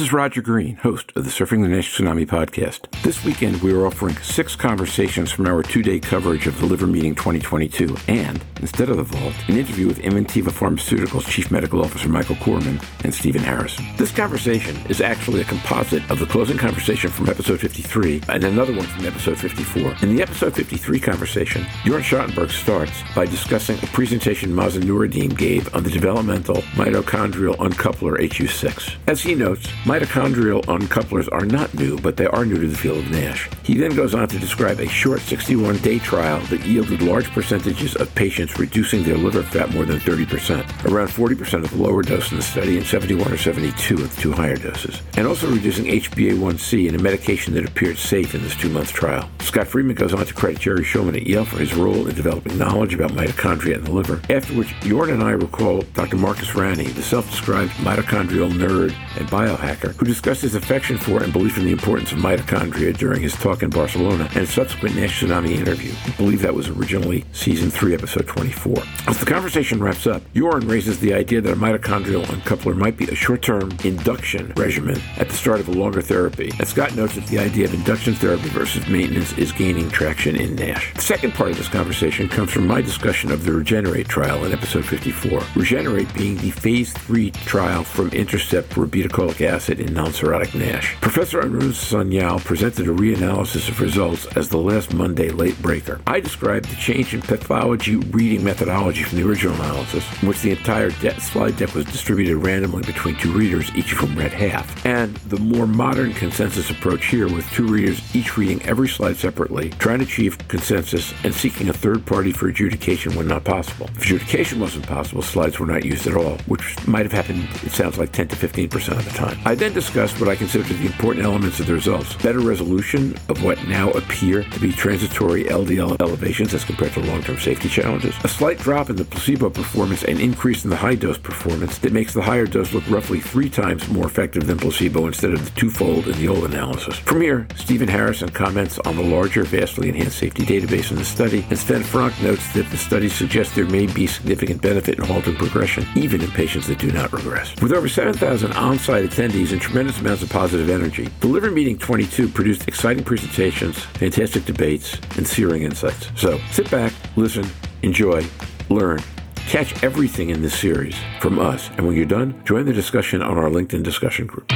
This is Roger Green, host of the Surfing the NASH Tsunami podcast. This weekend, we are offering six conversations from our two day coverage of the Liver Meeting 2022 and, instead of the vault, an interview with Inventiva Pharmaceuticals Chief Medical Officer Michael Cooreman and Stephen Harrison. This conversation is actually a composite of the closing conversation from episode 53 and another one from episode 54. In the episode 53 conversation, Jorn Schattenberg starts by discussing a presentation Mazen gave on the developmental mitochondrial uncoupler HU6. As he notes, mitochondrial uncouplers are not new, but they are new to the field of NASH. He then goes on to describe a short 61 day trial that yielded large percentages of patients reducing their liver fat more than 30%, around 40% of the lower dose in the study and 71 or 72 of the two higher doses, and also reducing HbA1c in a medication that appeared safe in this two month trial. Scott Friedman goes on to credit Jerry Shulman at Yale for his role in developing knowledge about mitochondria in the liver, after which Jorn and I recall Dr. Marcus Ranney, the self described mitochondrial nerd and biohacker, who discussed his affection for and belief in the importance of mitochondria during his talk in Barcelona and subsequent Nash Tsunami interview. I believe that was originally season 3, episode 24. As the conversation wraps up, Jorn raises the idea that a mitochondrial uncoupler might be a short term induction regimen at the start of a longer therapy. And Scott notes that the idea of induction therapy versus maintenance is gaining traction in NASH. The second part of this conversation comes from my discussion of the Regenerate trial in episode 54. Regenerate being the phase 3 trial from Intercept for obeticholic acid in non cirrhotic NASH. Professor Arun Sanyal presented a reanalysis of results as the last Monday late breaker. I described the change in pathology reading methodology from the original analysis, in which the entire de- slide deck was distributed randomly between two readers, each of whom read half, and the more modern consensus approach here with two readers each reading every slide separately, trying to achieve consensus and seeking a third party for adjudication when not possible. If adjudication wasn't possible, slides were not used at all, which might have happened, it sounds like 10 to 15% of the time. I then discussed what I consider to the important elements of the results better resolution of what now appear to be transitory LDL elevations as compared to long term safety challenges, a slight drop in the placebo performance and increase in the high dose performance that makes the higher dose look roughly three times more effective than placebo instead of the twofold in the old analysis. From here, Stephen Harrison comments on the larger, vastly enhanced safety database in the study, and Sven Francque notes that the study suggests there may be significant benefit in halting progression, even in patients that do not regress. With over 7,000 on site attendees and tremendous amounts of positive energy, the Liver Meeting 22 produced exciting presentations, fantastic debates, and searing insights. So sit back, listen, enjoy, learn. Catch everything in this series from us, and when you're done, join the discussion on our LinkedIn discussion group.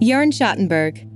Jorn Schattenberg.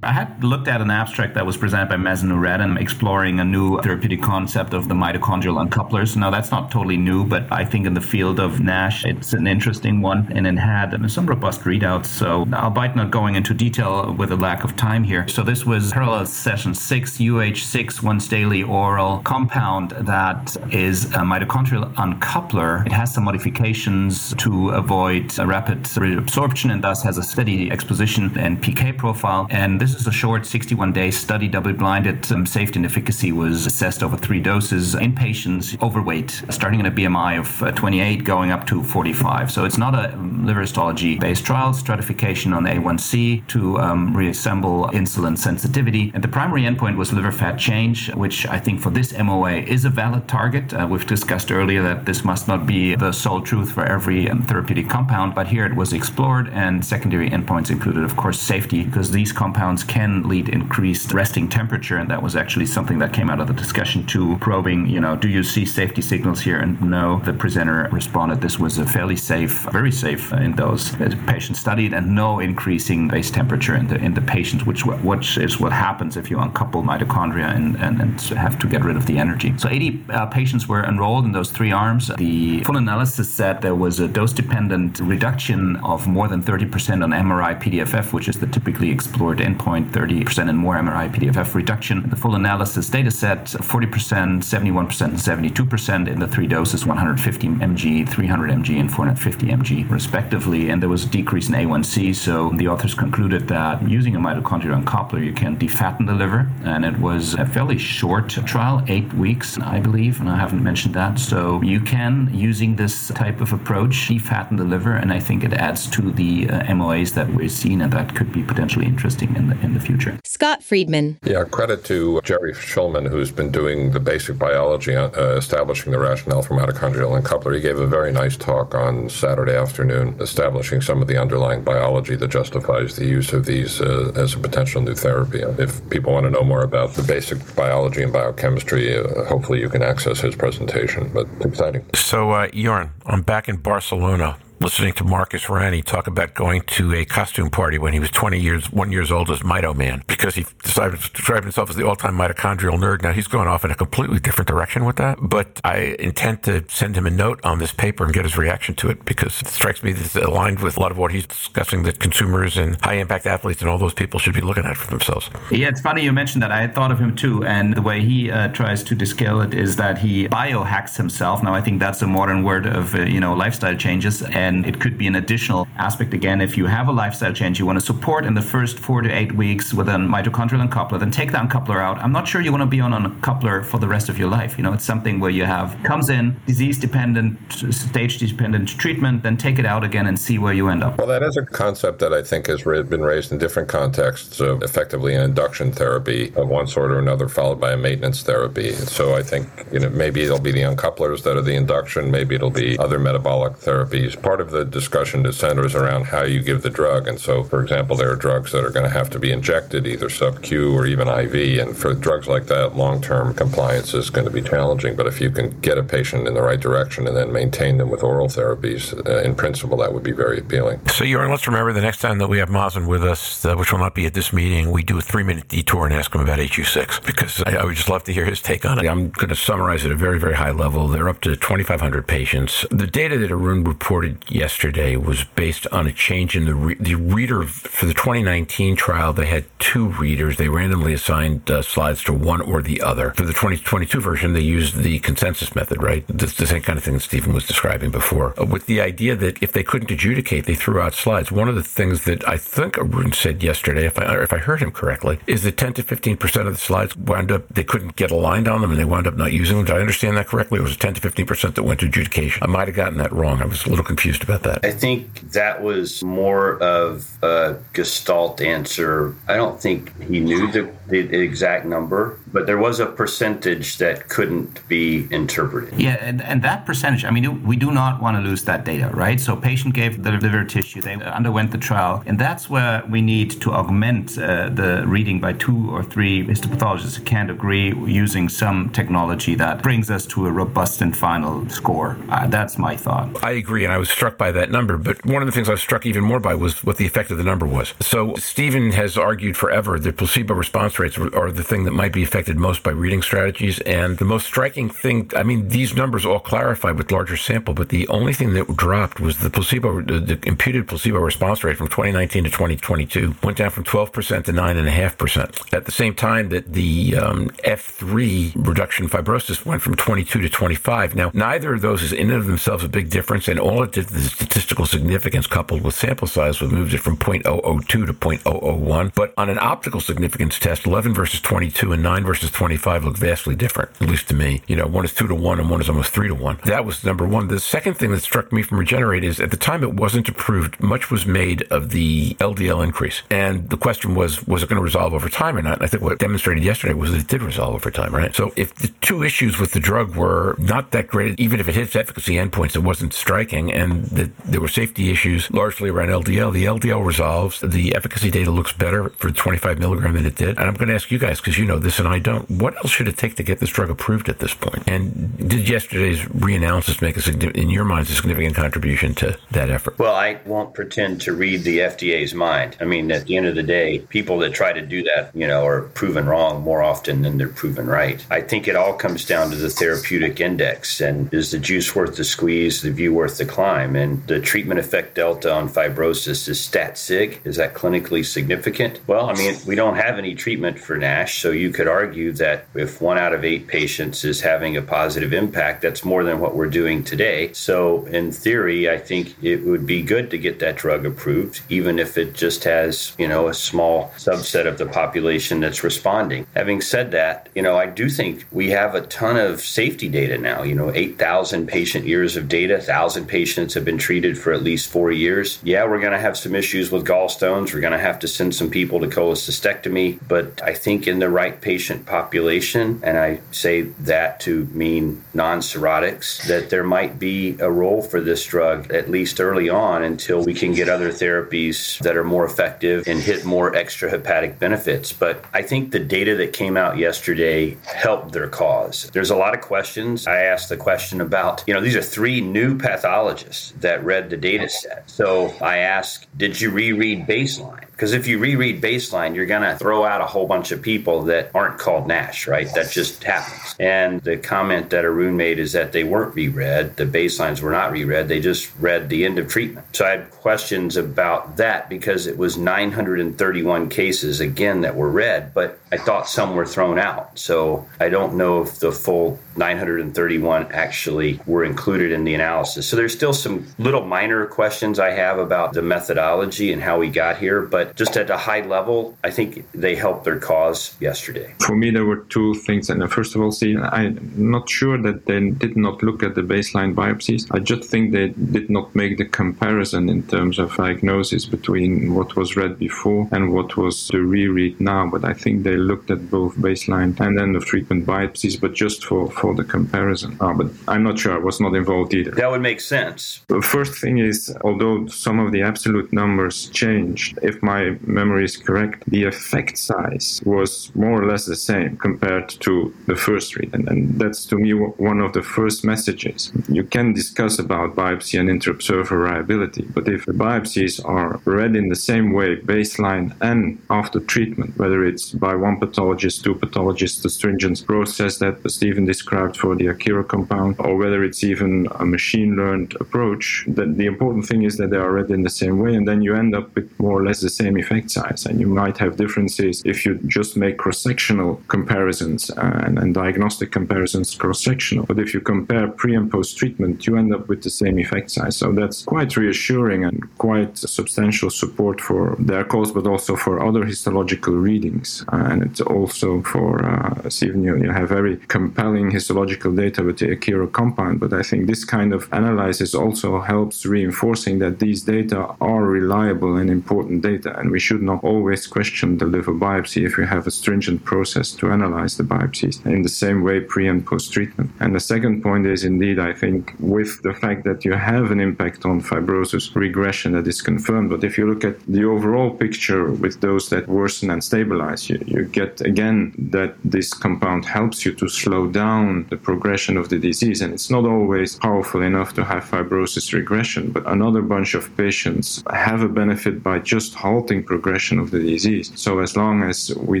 I had looked at an abstract that was presented by Mazen Noureddin exploring a new therapeutic concept of the mitochondrial uncouplers. Now, that's not totally new, but I think in the field of NASH, it's an interesting one and it had some robust readouts. So, albeit not going into detail with a lack of time here. So, this was parallel session 6, HU6 once daily oral compound that is a mitochondrial uncoupler. It has some modifications to avoid rapid reabsorption and thus has a steady exposition and PK profile. And this is a short 61 day study, double blinded. Um, safety and efficacy was assessed over three doses in patients overweight, starting at a BMI of uh, 28, going up to 45. So it's not a liver histology based trial, stratification on A1C to um, reassemble insulin sensitivity. And the primary endpoint was liver fat change, which I think for this MOA is a valid target. Uh, we've discussed earlier that this must not be the sole truth for every um, therapeutic compound, but here it was explored, and secondary endpoints included, of course, safety, because these compounds can lead increased resting temperature, and that was actually something that came out of the discussion too, probing, you know, do you see safety signals here? And no, the presenter responded this was a fairly safe, very safe in those patients studied, and no increasing base temperature in the in the patients, which which is what happens if you uncouple mitochondria and, and, and have to get rid of the energy. So 80 uh, patients were enrolled in those three arms. The full analysis said there was a dose-dependent reduction of more than 30% on MRI PDFF, which is the typically explored endpoint 30% and more MRI PDFF reduction. The full analysis data set 40%, 71%, and 72% in the three doses 150 mg, 300 mg, and 450 mg, respectively. And there was a decrease in A1C. So the authors concluded that using a mitochondrial uncoupler, you can defatten the liver. And it was a fairly short trial, eight weeks, I believe, and I haven't mentioned that. So you can, using this type of approach, defatten the liver. And I think it adds to the uh, MOAs that we're seeing, and that could be potentially interesting in the in the future. Scott Friedman. Yeah, credit to Jerry Shulman, who's been doing the basic biology, uh, establishing the rationale for mitochondrial uncoupler. He gave a very nice talk on Saturday afternoon, establishing some of the underlying biology that justifies the use of these uh, as a potential new therapy. If people want to know more about the basic biology and biochemistry, uh, hopefully you can access his presentation. But it's exciting. So, uh, Jorn, I'm back in Barcelona listening to Marcus Ranney talk about going to a costume party when he was 20 years, one years old as Mito Man because he decided to describe himself as the all-time mitochondrial nerd. Now he's going off in a completely different direction with that, but I intend to send him a note on this paper and get his reaction to it because it strikes me that it's aligned with a lot of what he's discussing that consumers and high-impact athletes and all those people should be looking at for themselves. Yeah, it's funny you mentioned that. I had thought of him too, and the way he uh, tries to descale it is that he biohacks himself. Now I think that's a modern word of uh, you know lifestyle changes, and it could be an additional aspect again. If you have a lifestyle change you want to support in the first four to eight weeks with a mitochondrial uncoupler, then take that uncoupler out. I'm not sure you want to be on a coupler for the rest of your life. You know, it's something where you have comes in disease dependent, stage dependent treatment, then take it out again and see where you end up. Well, that is a concept that I think has been raised in different contexts of effectively an induction therapy of one sort or another, followed by a maintenance therapy. So I think you know maybe it'll be the uncouplers that are the induction, maybe it'll be other metabolic therapies. Part of the discussion that centers around how you give the drug. And so, for example, there are drugs that are going to have to be injected, either sub-Q or even IV. And for drugs like that, long-term compliance is going to be challenging. But if you can get a patient in the right direction and then maintain them with oral therapies, uh, in principle, that would be very appealing. So, Jorn, let's remember the next time that we have Mazen with us, uh, which will not be at this meeting, we do a three-minute detour and ask him about HU6 because I, I would just love to hear his take on it. I'm going to summarize at a very, very high level. They're up to 2,500 patients. The data that Arun reported yesterday yesterday was based on a change in the re- the reader for the 2019 trial. They had two readers. They randomly assigned uh, slides to one or the other. For the 2022 version, they used the consensus method, right? The, the same kind of thing that Stephen was describing before, uh, with the idea that if they couldn't adjudicate, they threw out slides. One of the things that I think Arun said yesterday, if I if I heard him correctly, is that 10 to 15 percent of the slides wound up they couldn't get aligned on them, and they wound up not using them. Did I understand that correctly? It was 10 to 15 percent that went to adjudication. I might have gotten that wrong. I was a little confused about that that? I think that was more of a gestalt answer. I don't think he knew the, the exact number, but there was a percentage that couldn't be interpreted. Yeah, and, and that percentage, I mean, we do not want to lose that data, right? So, patient gave the liver tissue, they underwent the trial, and that's where we need to augment uh, the reading by two or three histopathologists who can't agree using some technology that brings us to a robust and final score. Uh, that's my thought. I agree, and I was struck by that number. But one of the things I was struck even more by was what the effect of the number was. So Stephen has argued forever that placebo response rates are the thing that might be affected most by reading strategies. And the most striking thing, I mean, these numbers all clarify with larger sample, but the only thing that dropped was the placebo, the, the imputed placebo response rate from 2019 to 2022 went down from 12% to 9.5%. At the same time that the um, F3 reduction fibrosis went from 22 to 25. Now, neither of those is in and of themselves a big difference, and all it did, the statistical significance coupled with sample size was moved it from 0.002 to 0.001. But on an optical significance test, 11 versus 22 and 9 versus 25 look vastly different, at least to me. You know, one is 2 to 1 and one is almost 3 to 1. That was number one. The second thing that struck me from Regenerate is at the time it wasn't approved, much was made of the LDL increase. And the question was, was it going to resolve over time or not? And I think what demonstrated yesterday was that it did resolve over time, right? So if the two issues with the drug were not that great, even if it hits efficacy endpoints, it wasn't striking, and that there were safety issues largely around LDL. The LDL resolves. The efficacy data looks better for 25 milligram than it did. And I'm going to ask you guys, because you know this and I don't, what else should it take to get this drug approved at this point? And did yesterday's reanalysis make a in your minds, a significant contribution to that effort? Well, I won't pretend to read the FDA's mind. I mean, at the end of the day, people that try to do that, you know, are proven wrong more often than they're proven right. I think it all comes down to the therapeutic index and is the juice worth the squeeze, the view worth the climb? And the treatment effect delta on fibrosis is stat sig. Is that clinically significant? Well, I mean, we don't have any treatment for NASH, so you could argue argue that if one out of eight patients is having a positive impact, that's more than what we're doing today. So, in theory, I think it would be good to get that drug approved, even if it just has, you know, a small subset of the population that's responding. Having said that, you know, I do think we have a ton of safety data now. You know, 8,000 patient years of data, 1,000 patients have been treated for at least four years. Yeah, we're going to have some issues with gallstones. We're going to have to send some people to cholecystectomy, but I think in the right patient population, and I say that to mean non cirrhotics, that there might be a role for this drug at least early on until we can get other therapies that are more effective and hit more extrahepatic benefits. But I think the data that came out yesterday helped their cause. There's a lot of questions. I asked the question about, you know, these are three new pathologists that read the data set. So I asked, did you reread baseline? Because if you reread baseline, you're going to throw out a whole bunch of people that aren't called NASH, right? That just happens. And the comment that Arun made is that they weren't reread. The baselines were not reread. They just read the end of treatment. So I had questions about that because it was 931 cases, again, that were read, but I thought some were thrown out. So I don't know if the full 931 actually were included in the analysis. So there's still some little minor questions I have about the methodology and how we got here, but just at a high level, I think they helped their cause yesterday. For me, there were two things. And first of all, see, I'm not sure that they did not look at the baseline biopsies. I just think they did not make the comparison in terms of diagnosis between what was read before and what was the reread now. But I think they looked at both baseline and then the frequent biopsies, but just for, for the comparison. Uh, but I'm not sure. I was not involved either. That would make sense. The first thing is, although some of the absolute numbers changed, if my memory is correct, the effect size was more or less the same compared to the first read. And, and that's to me one of the first messages. You can discuss about biopsy and inter-observer variability, but if the biopsies are read in the same way, baseline and after treatment, whether it's by one pathologist, two pathologists, the stringent process that Stephen described for the Akero compound, or whether it's even a machine learned approach, that the important thing is that they are read in the same way, and then you end up with more or less the same effect size. And you might have differences if you just make cross sectional comparisons and, and diagnostic comparisons cross sectional. But if you compare pre and post treatment, you end up with the same effect size. So that's quite reassuring and quite substantial support for their cause, but also for other histological readings. and it's also for uh, Stephen, you, you have very compelling histological data with the Akero compound. But I think this kind of analysis also helps reinforcing that these data are reliable and important data, and we should not always question the liver biopsy if we have a stringent process to analyze the biopsies in the same way pre and post treatment. And the second point is indeed, I think, with the fact that you have an impact on fibrosis regression that is confirmed. But if you look at the overall picture with those that worsen and stabilize, you, you get again that this compound helps you to slow down the progression of the disease. And it's not always powerful enough to have fibrosis regression, but another bunch of patients have a benefit by just halting progression of the disease. So as long as we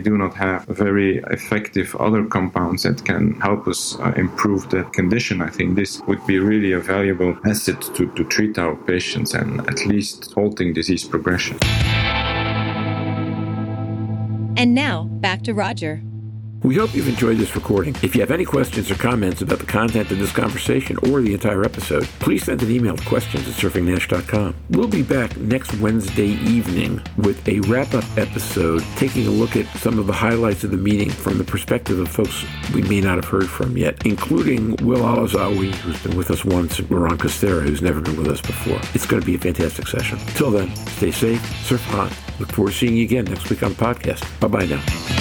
do not have very effective other compounds that can help us uh, improve that condition, I think this would be really a valuable asset to, to treat our patients and at least halting disease progression. And now, back to Roger. We hope you've enjoyed this recording. If you have any questions or comments about the content of this conversation or the entire episode, please send an email to questions at surfingnash.com. We'll be back next Wednesday evening with a wrap up episode taking a look at some of the highlights of the meeting from the perspective of folks we may not have heard from yet, including Will Alazawi, who's been with us once, and Ron Costera, who's never been with us before. It's going to be a fantastic session. Till then, stay safe, surf on. Look forward to seeing you again next week on the podcast. Bye bye now.